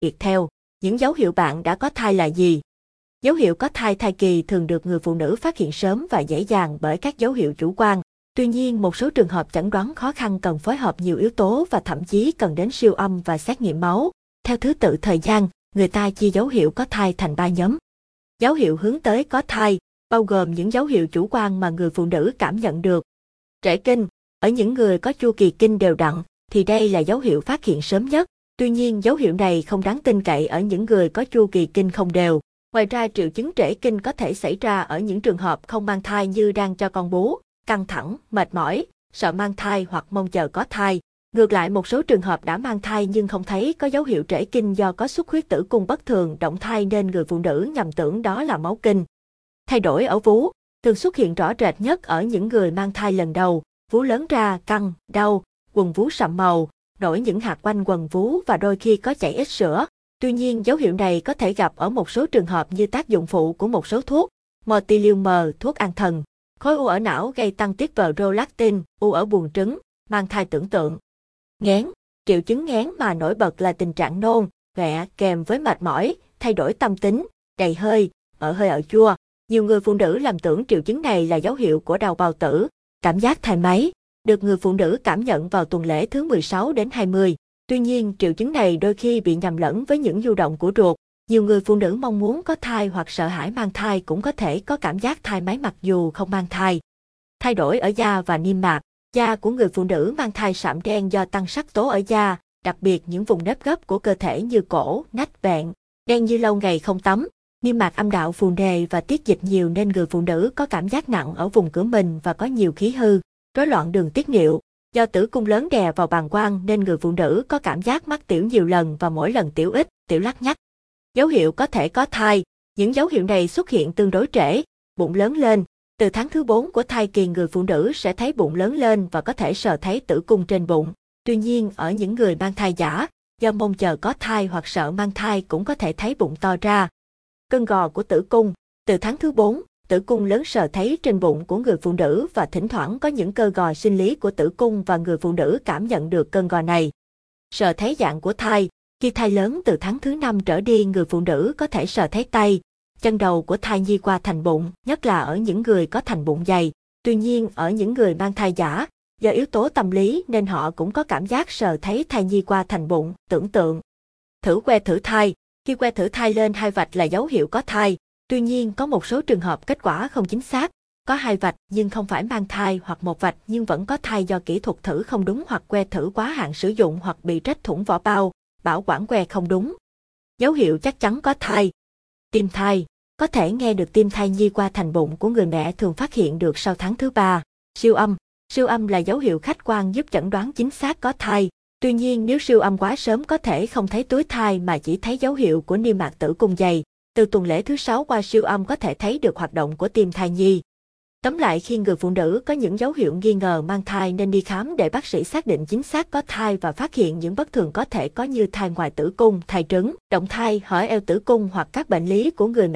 Yệt theo, những dấu hiệu bạn đã có thai là gì? Dấu hiệu có thai thai kỳ thường được người phụ nữ phát hiện sớm và dễ dàng bởi các dấu hiệu chủ quan. Tuy nhiên, một số trường hợp chẩn đoán khó khăn cần phối hợp nhiều yếu tố và thậm chí cần đến siêu âm và xét nghiệm máu. Theo thứ tự thời gian, người ta chia dấu hiệu có thai thành ba nhóm. Dấu hiệu hướng tới có thai, bao gồm những dấu hiệu chủ quan mà người phụ nữ cảm nhận được. Trễ kinh, ở những người có chu kỳ kinh đều đặn, thì đây là dấu hiệu phát hiện sớm nhất. Tuy nhiên dấu hiệu này không đáng tin cậy ở những người có chu kỳ kinh không đều. Ngoài ra triệu chứng trễ kinh có thể xảy ra ở những trường hợp không mang thai như đang cho con bú, căng thẳng, mệt mỏi, sợ mang thai hoặc mong chờ có thai. Ngược lại một số trường hợp đã mang thai nhưng không thấy có dấu hiệu trễ kinh do có xuất huyết tử cung bất thường động thai nên người phụ nữ nhầm tưởng đó là máu kinh. Thay đổi ở vú, thường xuất hiện rõ rệt nhất ở những người mang thai lần đầu, vú lớn ra, căng, đau, quần vú sậm màu, nổi những hạt quanh quần vú và đôi khi có chảy ít sữa. Tuy nhiên dấu hiệu này có thể gặp ở một số trường hợp như tác dụng phụ của một số thuốc, Mortilium, thuốc an thần, khối u ở não gây tăng tiết prolactin, u ở buồng trứng, mang thai tưởng tượng. Ngén, triệu chứng ngén mà nổi bật là tình trạng nôn, ghẹ kèm với mệt mỏi, thay đổi tâm tính, đầy hơi, ở hơi ở chua. Nhiều người phụ nữ làm tưởng triệu chứng này là dấu hiệu của đau bào tử, cảm giác thai máy, được người phụ nữ cảm nhận vào tuần lễ thứ 16 đến 20. Tuy nhiên, triệu chứng này đôi khi bị nhầm lẫn với những du động của ruột. Nhiều người phụ nữ mong muốn có thai hoặc sợ hãi mang thai cũng có thể có cảm giác thai máy mặc dù không mang thai. Thay đổi ở da và niêm mạc. Da của người phụ nữ mang thai sạm đen do tăng sắc tố ở da, đặc biệt những vùng nếp gấp của cơ thể như cổ, nách vẹn, đen như lâu ngày không tắm. Niêm mạc âm đạo phù nề và tiết dịch nhiều nên người phụ nữ có cảm giác nặng ở vùng cửa mình và có nhiều khí hư, rối loạn đường tiết niệu. Do tử cung lớn đè vào bàng quang nên người phụ nữ có cảm giác mắc tiểu nhiều lần và mỗi lần tiểu ít, tiểu lắc nhắc. Dấu hiệu có thể có thai, những dấu hiệu này xuất hiện tương đối trễ, bụng lớn lên. Từ tháng thứ 4 của thai kỳ người phụ nữ sẽ thấy bụng lớn lên và có thể sờ thấy tử cung trên bụng. Tuy nhiên ở những người mang thai giả, do mong chờ có thai hoặc sợ mang thai cũng có thể thấy bụng to ra. Cân gò của tử cung, từ tháng thứ 4, tử cung lớn sờ thấy trên bụng của người phụ nữ và thỉnh thoảng có những cơ gò sinh lý của tử cung và người phụ nữ cảm nhận được cơn gò này. Sờ thấy dạng của thai, khi thai lớn từ tháng thứ năm trở đi người phụ nữ có thể sờ thấy tay, chân đầu của thai nhi qua thành bụng, nhất là ở những người có thành bụng dày. Tuy nhiên ở những người mang thai giả, do yếu tố tâm lý nên họ cũng có cảm giác sờ thấy thai nhi qua thành bụng, tưởng tượng. Thử que thử thai, khi que thử thai lên hai vạch là dấu hiệu có thai, Tuy nhiên có một số trường hợp kết quả không chính xác, có hai vạch nhưng không phải mang thai hoặc một vạch nhưng vẫn có thai do kỹ thuật thử không đúng hoặc que thử quá hạn sử dụng hoặc bị rách thủng vỏ bao, bảo quản que không đúng. Dấu hiệu chắc chắn có thai. Tim thai, có thể nghe được tim thai nhi qua thành bụng của người mẹ thường phát hiện được sau tháng thứ ba. Siêu âm, siêu âm là dấu hiệu khách quan giúp chẩn đoán chính xác có thai. Tuy nhiên nếu siêu âm quá sớm có thể không thấy túi thai mà chỉ thấy dấu hiệu của niêm mạc tử cung dày, từ tuần lễ thứ sáu qua siêu âm có thể thấy được hoạt động của tim thai nhi. Tóm lại khi người phụ nữ có những dấu hiệu nghi ngờ mang thai nên đi khám để bác sĩ xác định chính xác có thai và phát hiện những bất thường có thể có như thai ngoài tử cung, thai trứng, động thai, hở eo tử cung hoặc các bệnh lý của người mẹ